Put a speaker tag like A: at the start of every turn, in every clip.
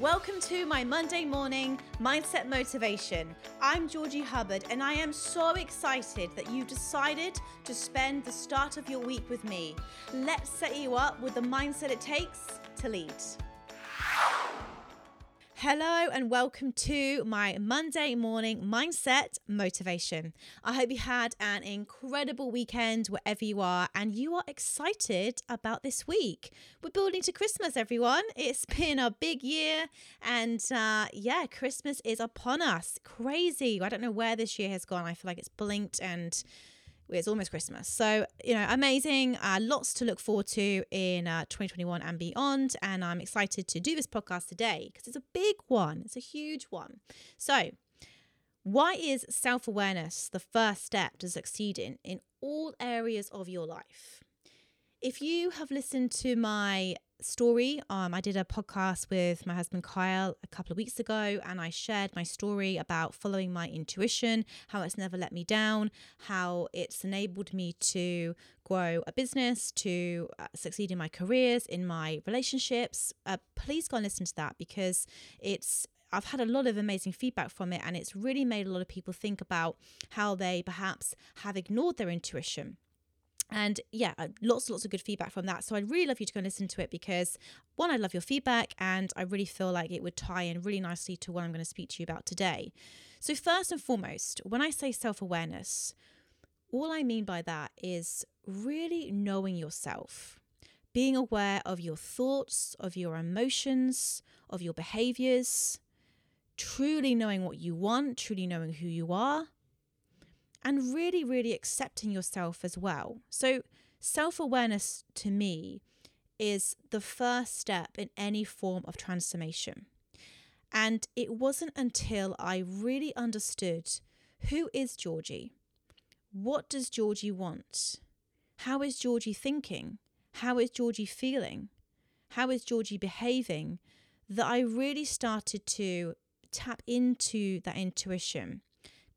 A: Welcome to my Monday morning mindset motivation. I'm Georgie Hubbard, and I am so excited that you decided to spend the start of your week with me. Let's set you up with the mindset it takes to lead. Hello and welcome to my Monday morning mindset motivation. I hope you had an incredible weekend wherever you are and you are excited about this week. We're building to Christmas, everyone. It's been a big year and uh, yeah, Christmas is upon us. Crazy. I don't know where this year has gone. I feel like it's blinked and it's almost Christmas. So, you know, amazing. Uh, lots to look forward to in uh, 2021 and beyond. And I'm excited to do this podcast today because it's a big one, it's a huge one. So, why is self awareness the first step to succeeding in all areas of your life? If you have listened to my story. Um, I did a podcast with my husband Kyle a couple of weeks ago, and I shared my story about following my intuition, how it's never let me down, how it's enabled me to grow a business, to uh, succeed in my careers, in my relationships. Uh, please go and listen to that because it's I've had a lot of amazing feedback from it, and it's really made a lot of people think about how they perhaps have ignored their intuition and yeah, uh, lots lots of good feedback from that. So I'd really love you to go and listen to it because one, I love your feedback, and I really feel like it would tie in really nicely to what I'm going to speak to you about today. So first and foremost, when I say self awareness, all I mean by that is really knowing yourself, being aware of your thoughts, of your emotions, of your behaviors, truly knowing what you want, truly knowing who you are and really, really accepting yourself as well. So, self awareness to me is the first step in any form of transformation. And it wasn't until I really understood who is Georgie? What does Georgie want? How is Georgie thinking? How is Georgie feeling? How is Georgie behaving? That I really started to tap into that intuition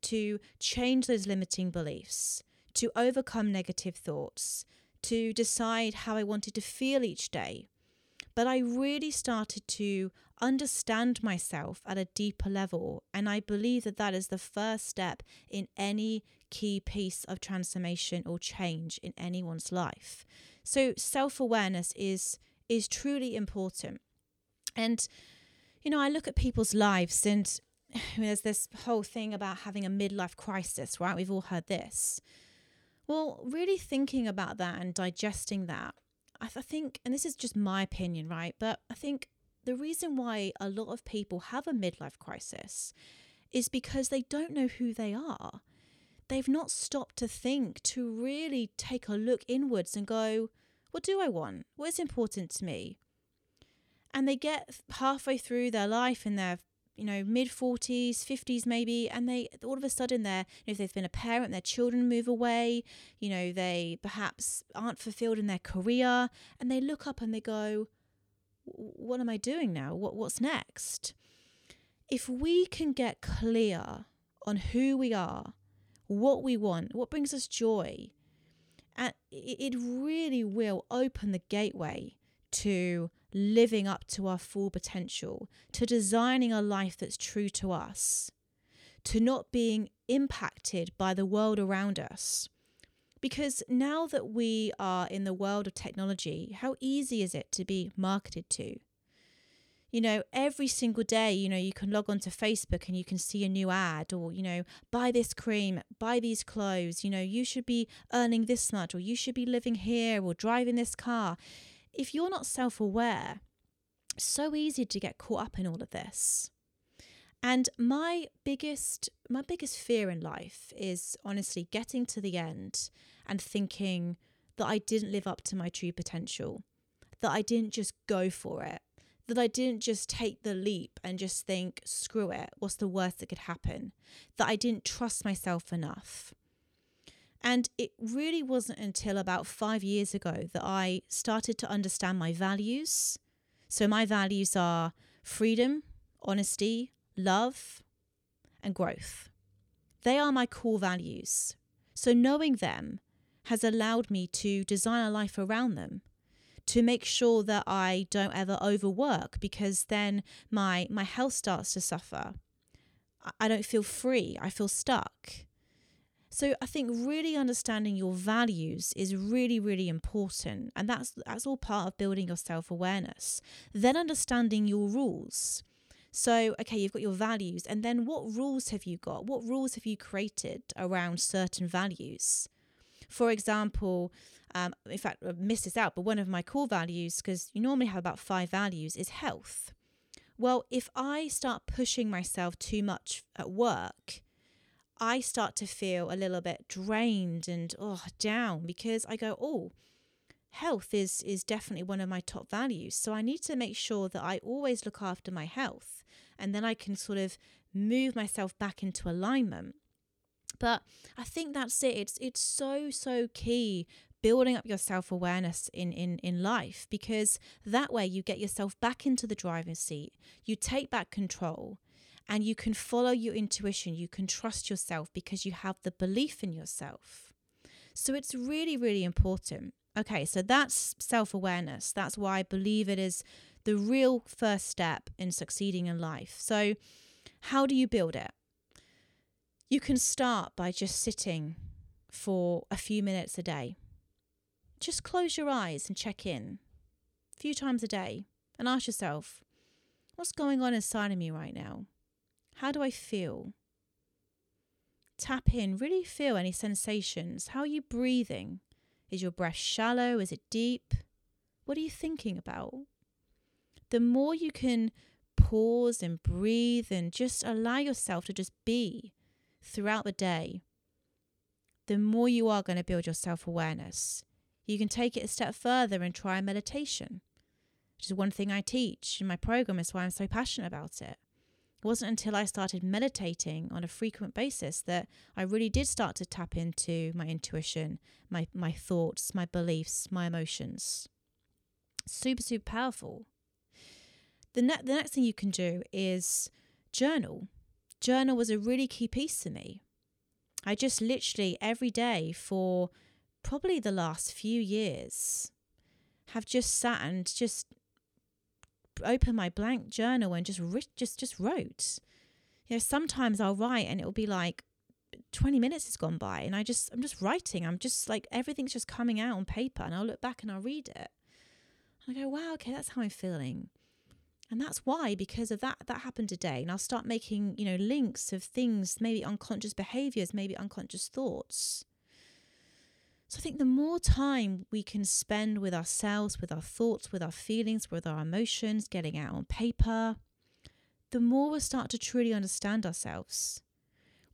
A: to change those limiting beliefs, to overcome negative thoughts, to decide how I wanted to feel each day. But I really started to understand myself at a deeper level. And I believe that that is the first step in any key piece of transformation or change in anyone's life. So self awareness is, is truly important. And, you know, I look at people's lives and there's this whole thing about having a midlife crisis, right? We've all heard this. Well, really thinking about that and digesting that, I, th- I think, and this is just my opinion, right? But I think the reason why a lot of people have a midlife crisis is because they don't know who they are. They've not stopped to think, to really take a look inwards and go, what do I want? What is important to me? And they get halfway through their life in their you know, mid 40s, 50s maybe, and they all of a sudden they're, you know, if they've been a parent, their children move away, you know, they perhaps aren't fulfilled in their career, and they look up and they go, what am I doing now? What what's next? If we can get clear on who we are, what we want, what brings us joy, and it really will open the gateway to living up to our full potential, to designing a life that's true to us, to not being impacted by the world around us. Because now that we are in the world of technology, how easy is it to be marketed to? You know, every single day, you know, you can log on to Facebook and you can see a new ad or, you know, buy this cream, buy these clothes, you know, you should be earning this much or you should be living here or driving this car if you're not self aware, so easy to get caught up in all of this. And my biggest my biggest fear in life is honestly getting to the end and thinking that I didn't live up to my true potential, that I didn't just go for it, that I didn't just take the leap and just think, screw it, what's the worst that could happen, that I didn't trust myself enough. And it really wasn't until about five years ago that I started to understand my values. So, my values are freedom, honesty, love, and growth. They are my core values. So, knowing them has allowed me to design a life around them, to make sure that I don't ever overwork because then my my health starts to suffer. I don't feel free. I feel stuck. So I think really understanding your values is really really important and that's that's all part of building your self-awareness. Then understanding your rules. So, okay, you've got your values, and then what rules have you got? What rules have you created around certain values? For example, um, in fact, I missed this out, but one of my core values, because you normally have about five values, is health. Well, if I start pushing myself too much at work, I start to feel a little bit drained and oh down because I go, oh, health is is definitely one of my top values. So I need to make sure that I always look after my health and then I can sort of move myself back into alignment. But I think that's it. It's it's so so key building up your self-awareness in in in life because that way you get yourself back into the driving seat. You take back control and you can follow your intuition. You can trust yourself because you have the belief in yourself. So it's really really important. Okay, so that's self-awareness. That's why I believe it is the real first step in succeeding in life. So, how do you build it? You can start by just sitting for a few minutes a day. Just close your eyes and check in a few times a day and ask yourself, what's going on inside of me right now? How do I feel? Tap in, really feel any sensations. How are you breathing? Is your breath shallow? Is it deep? What are you thinking about? the more you can pause and breathe and just allow yourself to just be throughout the day, the more you are going to build your self awareness. You can take it a step further and try meditation, which is one thing I teach in my program. Is why I'm so passionate about it. It wasn't until I started meditating on a frequent basis that I really did start to tap into my intuition, my, my thoughts, my beliefs, my emotions. Super, super powerful the, ne- the next thing you can do is journal. Journal was a really key piece to me. I just literally every day for probably the last few years have just sat and just opened my blank journal and just just just wrote. You know, sometimes I'll write and it'll be like 20 minutes has gone by and I just I'm just writing. I'm just like everything's just coming out on paper and I'll look back and I'll read it. And I go, wow, okay, that's how I'm feeling. And that's why, because of that, that happened today. And I'll start making, you know, links of things, maybe unconscious behaviors, maybe unconscious thoughts. So I think the more time we can spend with ourselves, with our thoughts, with our feelings, with our emotions, getting out on paper, the more we'll start to truly understand ourselves.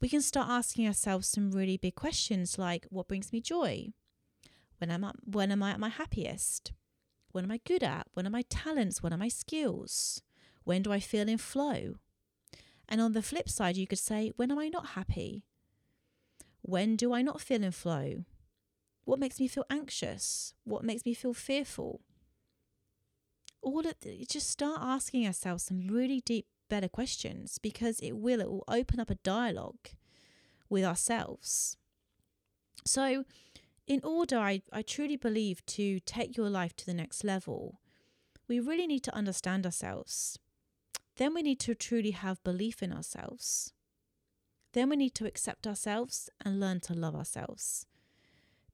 A: We can start asking ourselves some really big questions like what brings me joy? When am I when am I at my happiest? What am I good at? What are my talents? What are my skills? When do I feel in flow? And on the flip side, you could say, when am I not happy? When do I not feel in flow? What makes me feel anxious? What makes me feel fearful? All of the, just start asking ourselves some really deep, better questions because it will it will open up a dialogue with ourselves. So in order, I, I truly believe, to take your life to the next level, we really need to understand ourselves. Then we need to truly have belief in ourselves. Then we need to accept ourselves and learn to love ourselves.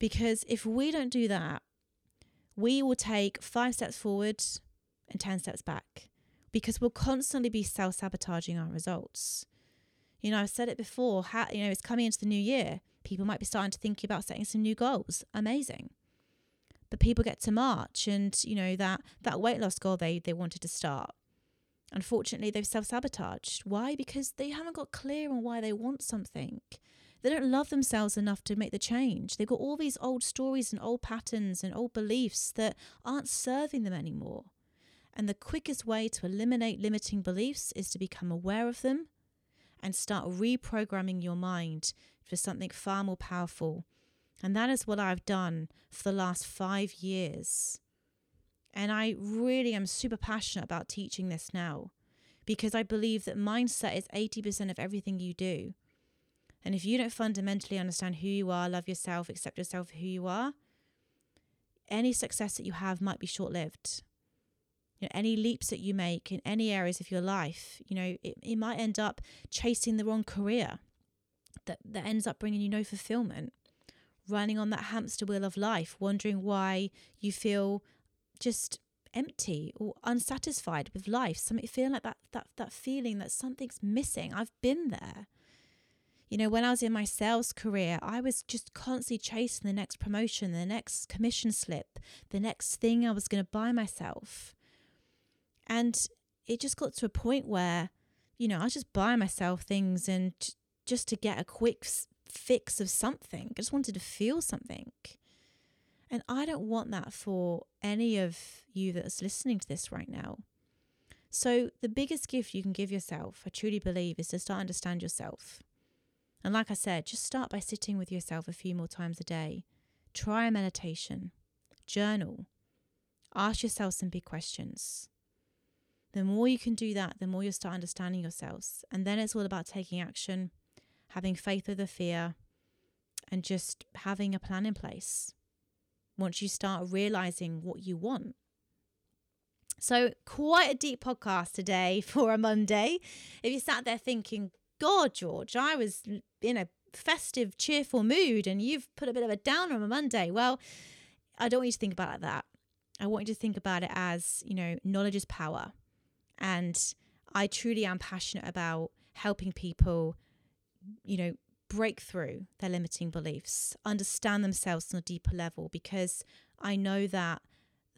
A: Because if we don't do that, we will take five steps forward and 10 steps back because we'll constantly be self sabotaging our results. You know, I've said it before, how, you know, it's coming into the new year people might be starting to think about setting some new goals. Amazing. But people get to March and, you know, that, that weight loss goal they, they wanted to start. Unfortunately, they've self sabotaged. Why? Because they haven't got clear on why they want something. They don't love themselves enough to make the change. They've got all these old stories and old patterns and old beliefs that aren't serving them anymore. And the quickest way to eliminate limiting beliefs is to become aware of them and start reprogramming your mind for something far more powerful. And that is what I've done for the last five years. And I really am super passionate about teaching this now because I believe that mindset is 80% of everything you do. And if you don't fundamentally understand who you are, love yourself, accept yourself who you are, any success that you have might be short lived. You know, any leaps that you make in any areas of your life, you know, it, it might end up chasing the wrong career that, that ends up bringing you no fulfillment, running on that hamster wheel of life, wondering why you feel just empty or unsatisfied with life, something feeling like that that that feeling that something's missing. I've been there. You know, when I was in my sales career, I was just constantly chasing the next promotion, the next commission slip, the next thing I was going to buy myself. And it just got to a point where, you know, I was just buying myself things and just to get a quick fix of something. I just wanted to feel something. And I don't want that for any of you that's listening to this right now. So, the biggest gift you can give yourself, I truly believe, is to start understand yourself. And like I said, just start by sitting with yourself a few more times a day. Try a meditation, journal, ask yourself some big questions. The more you can do that, the more you'll start understanding yourselves. And then it's all about taking action, having faith over fear, and just having a plan in place once you start realizing what you want. So, quite a deep podcast today for a Monday. If you sat there thinking, God, George, I was in a festive, cheerful mood and you've put a bit of a downer on a Monday. Well, I don't want you to think about that. I want you to think about it as, you know, knowledge is power. And I truly am passionate about helping people, you know, break through their limiting beliefs, understand themselves on a deeper level, because I know that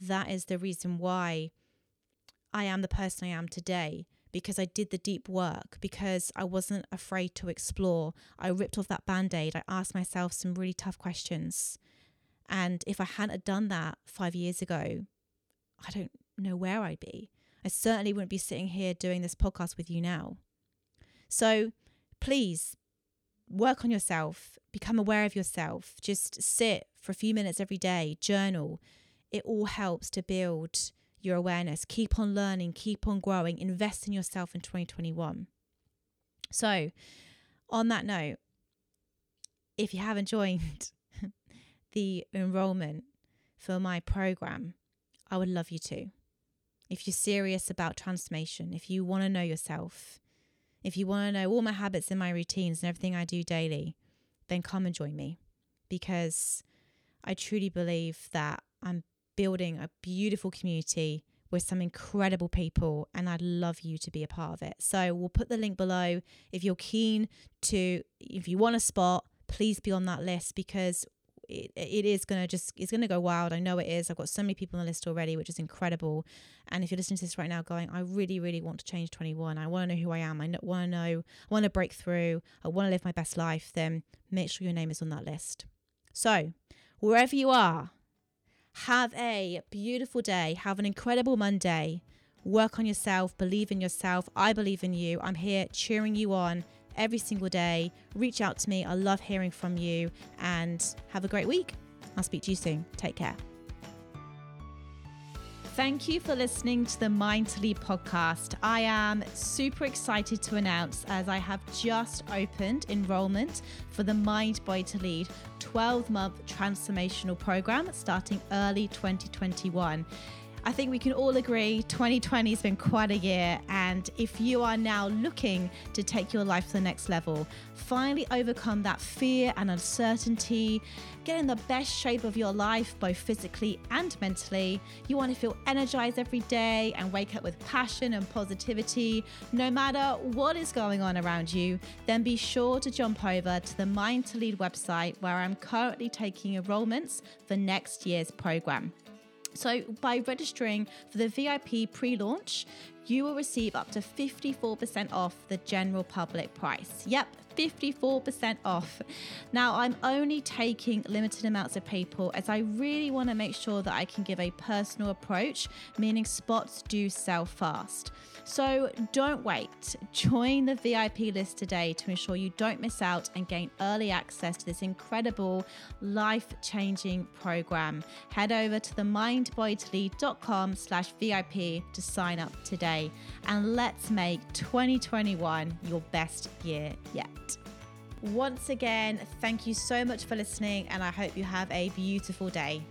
A: that is the reason why I am the person I am today because I did the deep work, because I wasn't afraid to explore. I ripped off that band aid. I asked myself some really tough questions. And if I hadn't done that five years ago, I don't know where I'd be. I certainly wouldn't be sitting here doing this podcast with you now. So please work on yourself, become aware of yourself, just sit for a few minutes every day, journal. It all helps to build your awareness. Keep on learning, keep on growing, invest in yourself in 2021. So, on that note, if you haven't joined the enrollment for my program, I would love you to. If you're serious about transformation, if you want to know yourself, if you want to know all my habits and my routines and everything I do daily, then come and join me because I truly believe that I'm building a beautiful community with some incredible people, and I'd love you to be a part of it. So we'll put the link below. If you're keen to, if you want a spot, please be on that list because it, it is going to just it's going to go wild. I know it is. I've got so many people on the list already which is incredible. And if you're listening to this right now going i really really want to change 21 i want to know who i am. I want to know i want to break through. I want to live my best life then make sure your name is on that list. So wherever you are have a beautiful day. Have an incredible Monday. Work on yourself. Believe in yourself. I believe in you. I'm here cheering you on every single day. Reach out to me. I love hearing from you and have a great week. I'll speak to you soon. Take care. Thank you for listening to the Mind to Lead podcast. I am super excited to announce as I have just opened enrollment for the Mind Body to Lead 12 month transformational program starting early 2021. I think we can all agree 2020 has been quite a year. And if you are now looking to take your life to the next level, finally overcome that fear and uncertainty, get in the best shape of your life, both physically and mentally, you want to feel energized every day and wake up with passion and positivity, no matter what is going on around you, then be sure to jump over to the Mind to Lead website where I'm currently taking enrollments for next year's program. So, by registering for the VIP pre launch, you will receive up to 54% off the general public price. Yep, 54% off. Now, I'm only taking limited amounts of people as I really want to make sure that I can give a personal approach, meaning spots do sell fast. So don't wait. Join the VIP list today to ensure you don't miss out and gain early access to this incredible life changing program. Head over to the mindbodytolead.com slash VIP to sign up today. And let's make 2021 your best year yet. Once again, thank you so much for listening, and I hope you have a beautiful day.